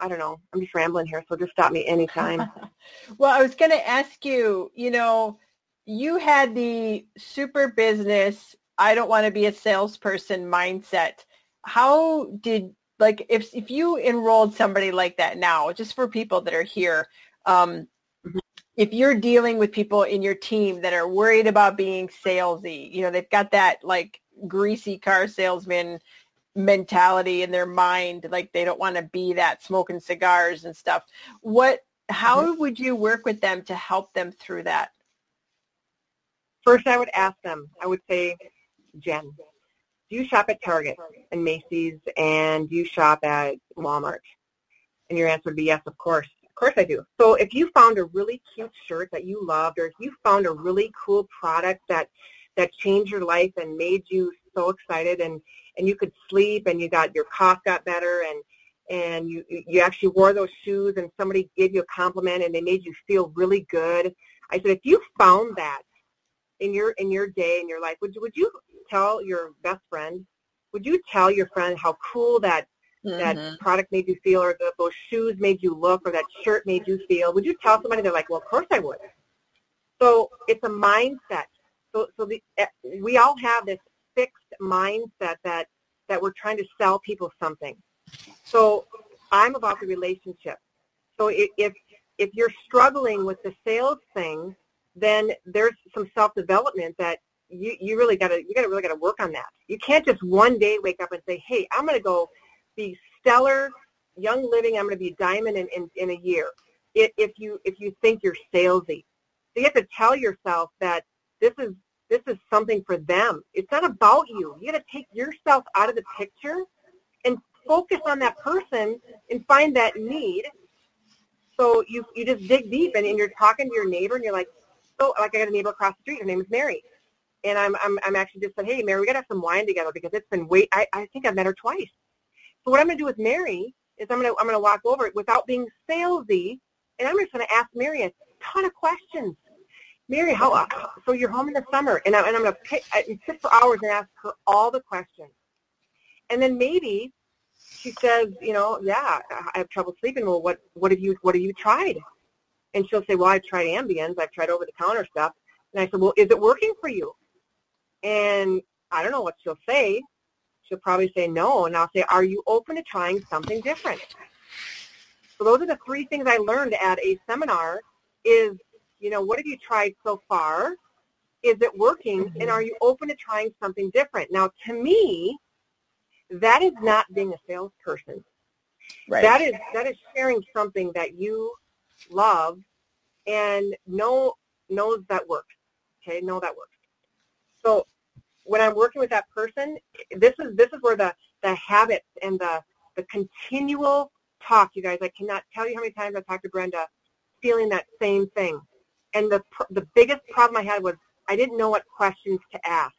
I don't know. I'm just rambling here, so just stop me anytime. well, I was going to ask you, you know, you had the super business, I don't want to be a salesperson mindset. How did, like, if, if you enrolled somebody like that now, just for people that are here, um, mm-hmm. if you're dealing with people in your team that are worried about being salesy, you know, they've got that like greasy car salesman mentality in their mind like they don't want to be that smoking cigars and stuff. What how mm-hmm. would you work with them to help them through that? First i would ask them i would say jen do you shop at target and macy's and do you shop at walmart? And your answer would be yes of course. Of course i do. So if you found a really cute shirt that you loved or if you found a really cool product that that changed your life and made you so excited and and you could sleep and you got your cough got better and and you you actually wore those shoes and somebody gave you a compliment and they made you feel really good. I said if you found that in your in your day in your life, would you would you tell your best friend? Would you tell your friend how cool that mm-hmm. that product made you feel, or that those shoes made you look, or that shirt made you feel? Would you tell somebody? They're like, well, of course I would. So it's a mindset. So so the, eh, we all have this fixed mindset that that we're trying to sell people something. So I'm about the relationship. So if if you're struggling with the sales thing, then there's some self development that you, you really gotta you gotta really gotta work on that. You can't just one day wake up and say, Hey, I'm gonna go be stellar, young living, I'm gonna be a diamond in, in, in a year. if, you if you think you're salesy. So you have to tell yourself that this is this is something for them. It's not about you. You got to take yourself out of the picture and focus on that person and find that need. So you you just dig deep and, and you're talking to your neighbor and you're like, so like I got a neighbor across the street. Her name is Mary, and I'm I'm I'm actually just said, hey Mary, we got to have some wine together because it's been wait. I I think I've met her twice. So what I'm going to do with Mary is I'm going to I'm going to walk over without being salesy, and I'm just going to ask Mary a ton of questions. Mary, how uh, so you're home in the summer, and, I, and I'm going to sit for hours and ask her all the questions, and then maybe she says, you know, yeah, I have trouble sleeping. Well, what what have you what have you tried? And she'll say, well, I've tried Ambiens, I've tried over the counter stuff, and I said, well, is it working for you? And I don't know what she'll say. She'll probably say no, and I'll say, are you open to trying something different? So those are the three things I learned at a seminar is, you know, what have you tried so far? Is it working? And mm-hmm. are you open to trying something different? Now, to me, that is not being a salesperson. Right. That is that is sharing something that you love and know knows that works. Okay, know that works. So when I'm working with that person, this is this is where the the habits and the the continual talk, you guys. I cannot tell you how many times I talked to Brenda, feeling that same thing. And the the biggest problem I had was I didn't know what questions to ask.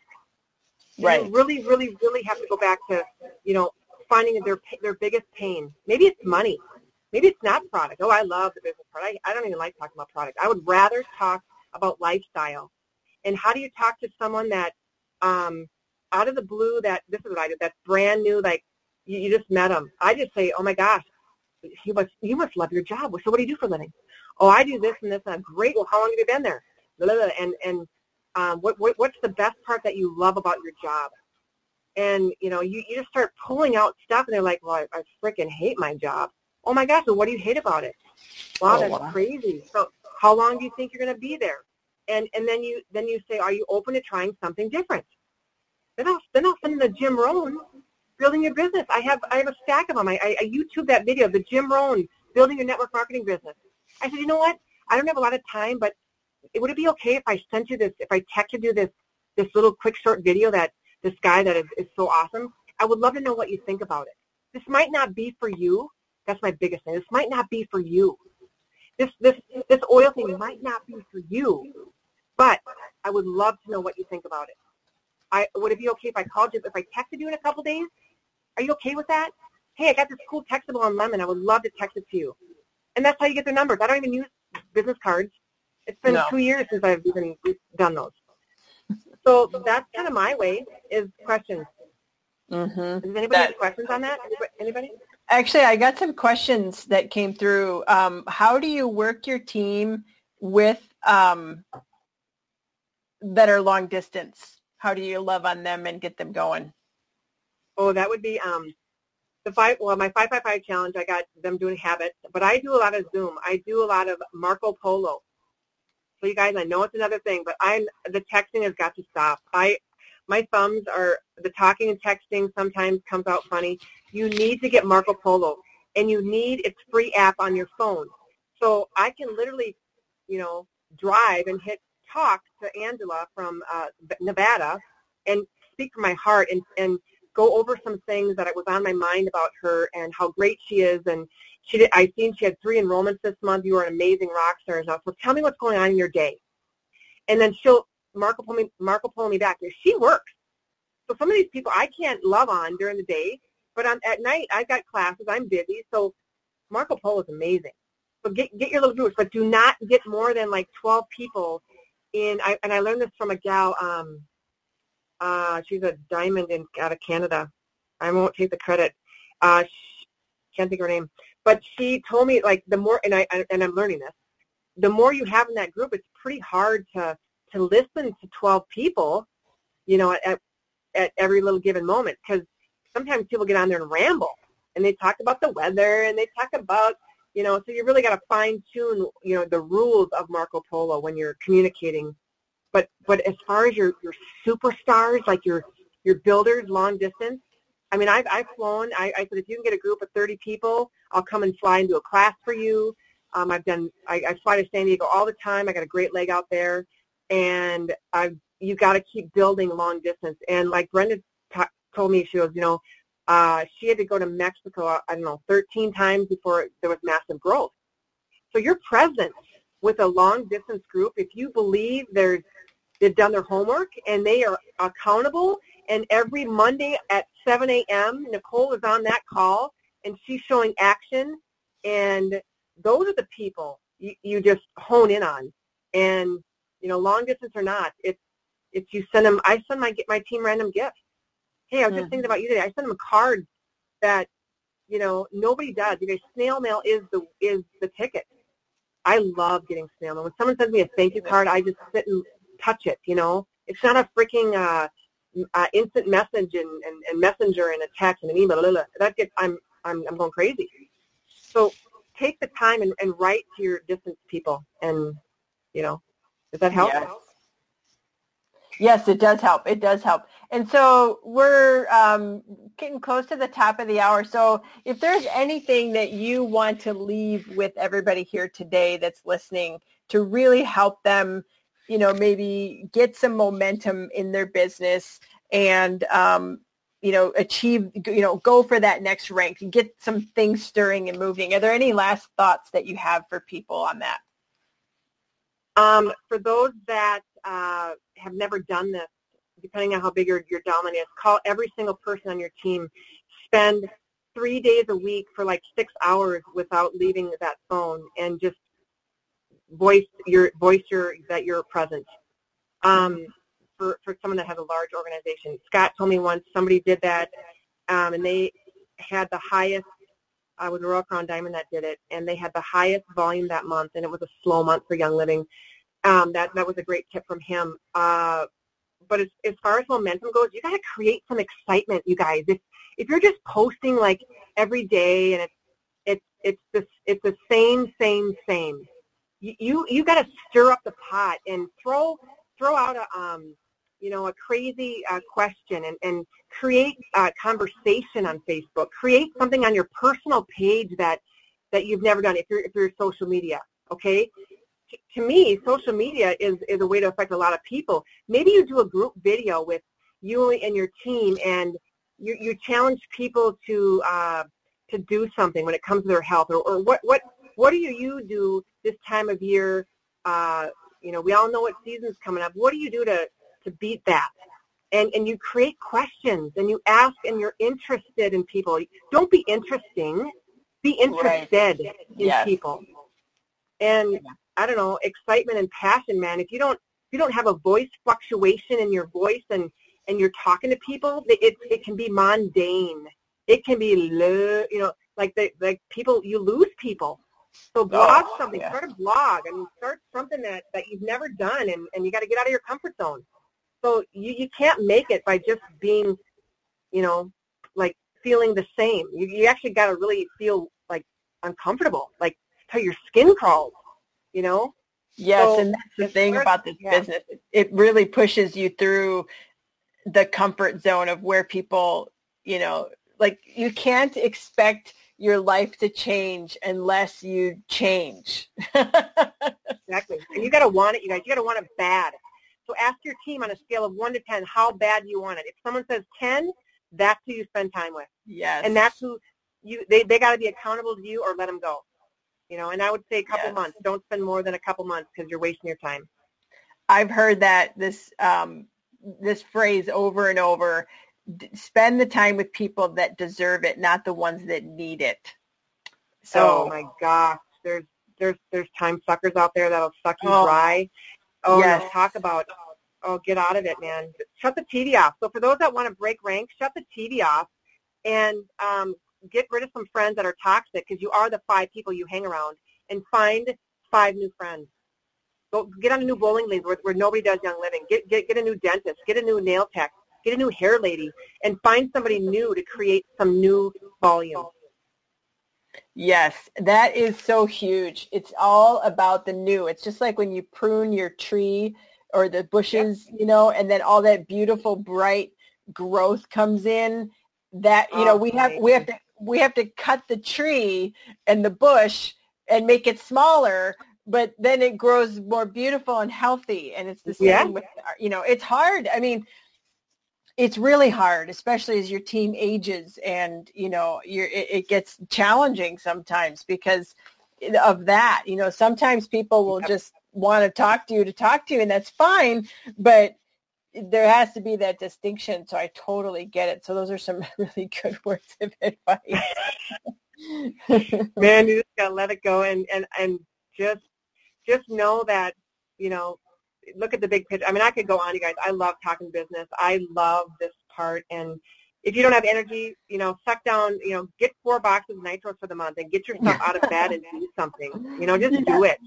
Right. You really, really, really have to go back to, you know, finding their their biggest pain. Maybe it's money. Maybe it's not product. Oh, I love the business part. I, I don't even like talking about product. I would rather talk about lifestyle. And how do you talk to someone that, um, out of the blue, that this is what I do, that's brand new, like you, you just met them. I just say, oh my gosh, you must you must love your job. So what do you do for a living? Oh, I do this and this. And I'm great. Well, how long have you been there? Blah, blah, blah. And and um, what, what what's the best part that you love about your job? And you know, you, you just start pulling out stuff, and they're like, "Well, I, I freaking hate my job." Oh my gosh! Well, what do you hate about it? Wow, Oh, that's wow. crazy. So, how long do you think you're going to be there? And and then you then you say, "Are you open to trying something different?" Then I'll then I'll send them to Jim Rohn, building your business. I have I have a stack of them. I, I, I YouTube that video, the Jim Rohn building your network marketing business. I said, you know what? I don't have a lot of time, but it, would it be okay if I sent you this, if I texted you this, this little quick short video that this guy that is, is so awesome? I would love to know what you think about it. This might not be for you. That's my biggest thing. This might not be for you. This, this, this oil thing might not be for you, but I would love to know what you think about it. I, would it be okay if I called you, if I texted you in a couple days? Are you okay with that? Hey, I got this cool textable on Lemon. I would love to text it to you. And that's how you get their numbers. I don't even use business cards. It's been No. two years since I've even done those. So that's kind of my way is questions. Mm-hmm. Does anybody That- have questions on that? Anybody- Anybody? Actually, I got some questions that came through. Um, how do you work your team with um, that are long distance? How do you love on them and get them going? Oh, that would be um, the five. Well, my five five five challenge. I got them doing habits, but I do a lot of Zoom. I do a lot of Marco Polo. So you guys, I know it's another thing, but I'm the texting has got to stop. I my thumbs are the talking and texting sometimes comes out funny. You need to get Marco Polo, and you need its free app on your phone. So I can literally, you know, drive and hit talk to Angela from uh, Nevada and speak from my heart and, and go over some things that was on my mind about her and how great she is. And she did, I seen she had three enrollments this month. You are an amazing rock star. And I was, well, tell me what's going on in your day. And then she'll Marco pull me Marco pull me back. She works. So some of these people I can't love on during the day, but on, at night I've got classes. I'm busy. So Marco Polo is amazing. So get get your little groups, but do not get more than like 12 people in. I, and I learned this from a gal. Um, uh, she's a diamond in out of Canada. I won't take the credit. Uh, sh can't think of her name, but she told me like the more, and I and I'm learning this. The more you have in that group, it's pretty hard to to listen to 12 people, you know, at at every little given moment because sometimes people get on there and ramble and they talk about the weather and they talk about you know, so you really got to fine tune, you know, the rules of Marco Polo when you're communicating. But but as far as your your superstars, like your your builders, long distance, I mean, I've I've flown. I, I said if you can get a group of 30 people, I'll come and fly and do a class for you. Um, I've done. I, I fly to San Diego all the time. I got a great leg out there, and I've you got to keep building long distance. And like Brenda t- told me, she was you know, uh, she had to go to Mexico. I don't know, 13 times before there was massive growth. So your presence with a long distance group, if you believe there's they've done their homework and they are accountable, and every Monday at 7 a.m. Nicole is on that call and she's showing action, and those are the people you, you just hone in on. And you know, long distance or not, it's it's you send them. I send my get my team random gifts. Hey, I was just thinking about you today. I send them a card that you know nobody does. You know, snail mail is the is the ticket. I love getting snail mail. When someone sends me a thank you card, I just sit and touch it. You know, it's not a freaking uh, uh, instant message and, and, and messenger and a text and an email. Blah, blah, blah. That gets I'm I'm I'm going crazy. So take the time and, and write to your distant people, and you know, does that help? Yes. Yes, it does help. It does help. And so we're um, getting close to the top of the hour. So if there's anything that you want to leave with everybody here today that's listening to really help them, you know, maybe get some momentum in their business and, um, you know, achieve, you know, go for that next rank and get some things stirring and moving. Are there any last thoughts that you have for people on that? Um, for those that uh, have never done this, depending on how big your, your dominant is, call every single person on your team. Spend three days a week for like six hours without leaving that phone and just voice your voice your that you're present. Um, for for someone that has a large organization, Scott told me once somebody did that, um, and they had the highest. I was Royal Crown Diamond that did it, and they had the highest volume that month, and it was a slow month for Young Living. Um, that that was a great tip from him. Uh, but as, as far as momentum goes, you got to create some excitement, you guys. If if you're just posting like every day and it's it's it's the it's the same same same, you you, got to stir up the pot and throw throw out a um you know a crazy uh, question and and create a conversation on Facebook. Create something on your personal page that that you've never done if you're if you're social media. Okay, to me, social media is, is a way to affect a lot of people. Maybe you do a group video with you and your team and you, you challenge people to uh, to do something when it comes to their health or, or what, what, what do you do this time of year? Uh, you know, we all know what season's coming up. What do you do to, to beat that? And, and you create questions and you ask and you're interested in people. Don't be interesting. Be interested right. in yes. people. And I don't know, excitement and passion, man. If you don't if you don't have a voice fluctuation in your voice and and you're talking to people, it it can be mundane. It can be you know, like the like people you lose people. So blog oh, something, yeah. start a blog and start something that, that you've never done and, and you gotta get out of your comfort zone. So you, you can't make it by just being, you know, like feeling the same. You you actually gotta really feel like uncomfortable, like till your skin crawls you know? Yes, so and that's the thing about this yeah. business. It really pushes you through the comfort zone of where people, you know, like you can't expect your life to change unless you change. exactly. And you got to want it, you guys. You got to want it bad. So ask your team on a scale of 1 to 10 how bad you want it. If someone says 10, that's who you spend time with. Yes. And that's who you they they got to be accountable to you or let them go. You know, and I would say a couple yes. months. Don't spend more than a couple months because you're wasting your time. I've heard that this um, this phrase over and over. Spend the time with people that deserve it, not the ones that need it. So, oh my gosh, there's there's there's time suckers out there that'll suck you oh, dry. Oh, yes. talk about oh, get out of it, man. Shut the TV off. So for those that want to break rank, shut the TV off and um, get rid of some friends that are toxic because you are the five people you hang around and find five new friends. Go get on a new bowling league where, where nobody does young living. Get, get, get a new dentist. Get a new nail tech. Get a new hair lady and find somebody new to create some new volume. Yes, that is so huge. It's all about the new. It's just like when you prune your tree or the bushes, you know, and then all that beautiful bright growth comes in that you know we have we have to we have to cut the tree and the bush and make it smaller, but then it grows more beautiful and healthy. And it's the same Yeah. with, you know, it's hard. I mean, it's really hard, especially as your team ages and, you know, you're, it, it gets challenging sometimes because of that. You know, sometimes people will just want to talk to you to talk to you and that's fine, but there has to be that distinction. So I totally get it. So those are some really good words of advice. Man, you just gotta let it go and, and, and just just know that, you know, look at the big picture. I mean I could go on you guys. I love talking business. I love this part and if you don't have energy, you know, suck down, you know, get four boxes of nitros for the month and get yourself out of bed and do something. You know, just do it.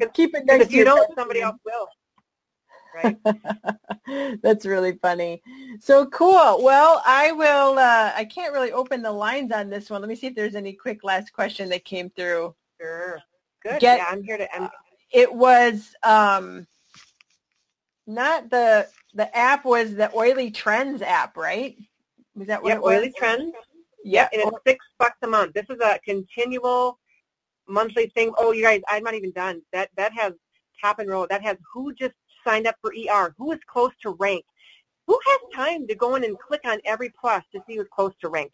Keep it Because next if you don't, somebody else will. Right? That's really funny. So cool. Well, I will, uh, I can't really open the lines on this one. Let me see if there's any quick last question that came through. Sure. Good. Get- yeah, I'm here to I'm, It was, um, not the, the app was the Oily Trends app, right? Was that what was? Oily Trends. Yep. And it's six bucks a month. This is a continual monthly thing. Oh, you guys, I'm not even done. That that has top and roll. That has who just signed up for ER, who is close to rank. Who has time to go in and click on every plus to see who's close to rank?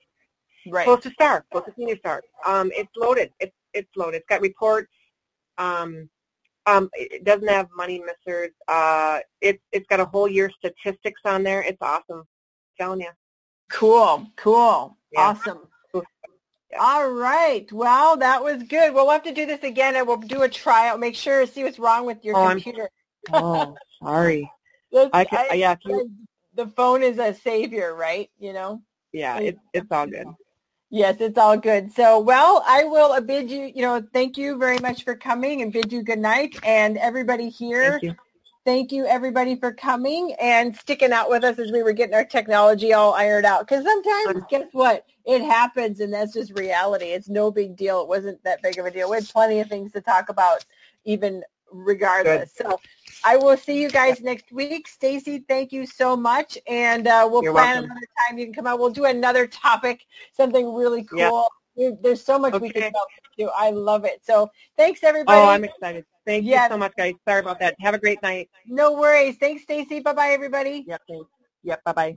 Right. Close to star, close to senior star. Um, it's loaded. It's it's loaded. It's got reports. Um, um, it it doesn't have money missers. Uh, it's it's got a whole year statistics on there. It's awesome. telling you. Cool. Cool. Yeah. Awesome. Yeah. All right. Well, that was good. We'll have to do this again and we'll do a trial. Make sure to see what's wrong with your Oh, computer. Oh, sorry. I can, yeah, if you, the phone is a savior, right? You know? yeah, it's it's all good. Yes, it's all good. So, well, I will bid you, you know, thank you very much for coming and bid you good night. And everybody here, Thank you. thank you everybody for coming and sticking out with us as we were getting our technology all ironed out. Because sometimes, guess what? It happens and that's just reality. It's no big deal. It wasn't that big of a deal. We had plenty of things to talk about even regardless. So I will see you guys next week. Stacy, thank you so much. And uh, we'll You're plan welcome. another time you can come out. We'll do another topic, something really cool. Yeah. There's so much we Okay. can do. I love it. So thanks everybody. Oh, I'm excited. Thank Yeah. you so much, guys. Sorry about that. Have a great night. no worries. Thanks, Stacy. Bye-bye, everybody. Yep. Thanks. Yep. Bye bye.